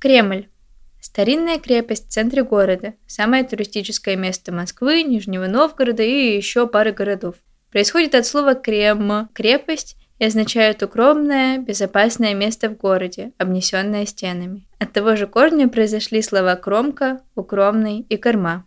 Кремль. Старинная крепость в центре города, самое туристическое место Москвы, Нижнего Новгорода и еще пары городов. Происходит от слова «крем» – крепость и означает укромное, безопасное место в городе, обнесенное стенами. От того же корня произошли слова «кромка», «укромный» и «корма».